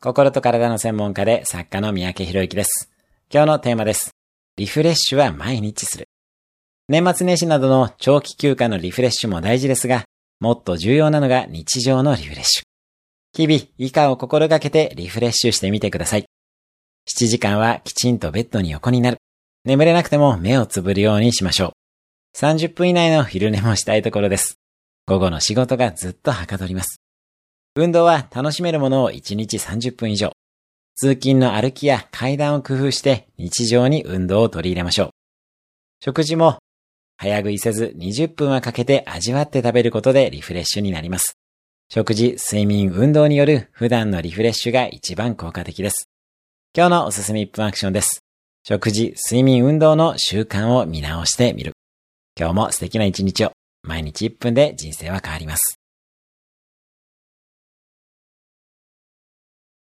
心と体の専門家で作家の三宅博之です。今日のテーマです。リフレッシュは毎日する。年末年始などの長期休暇のリフレッシュも大事ですが、もっと重要なのが日常のリフレッシュ。日々以下を心がけてリフレッシュしてみてください。7時間はきちんとベッドに横になる。眠れなくても目をつぶるようにしましょう。30分以内の昼寝もしたいところです。午後の仕事がずっとはかどります。運動は楽しめるものを1日30分以上。通勤の歩きや階段を工夫して日常に運動を取り入れましょう。食事も早食いせず20分はかけて味わって食べることでリフレッシュになります。食事、睡眠、運動による普段のリフレッシュが一番効果的です。今日のおすすめ1分アクションです。食事、睡眠、運動の習慣を見直してみる。今日も素敵な一日を。毎日1分で人生は変わります。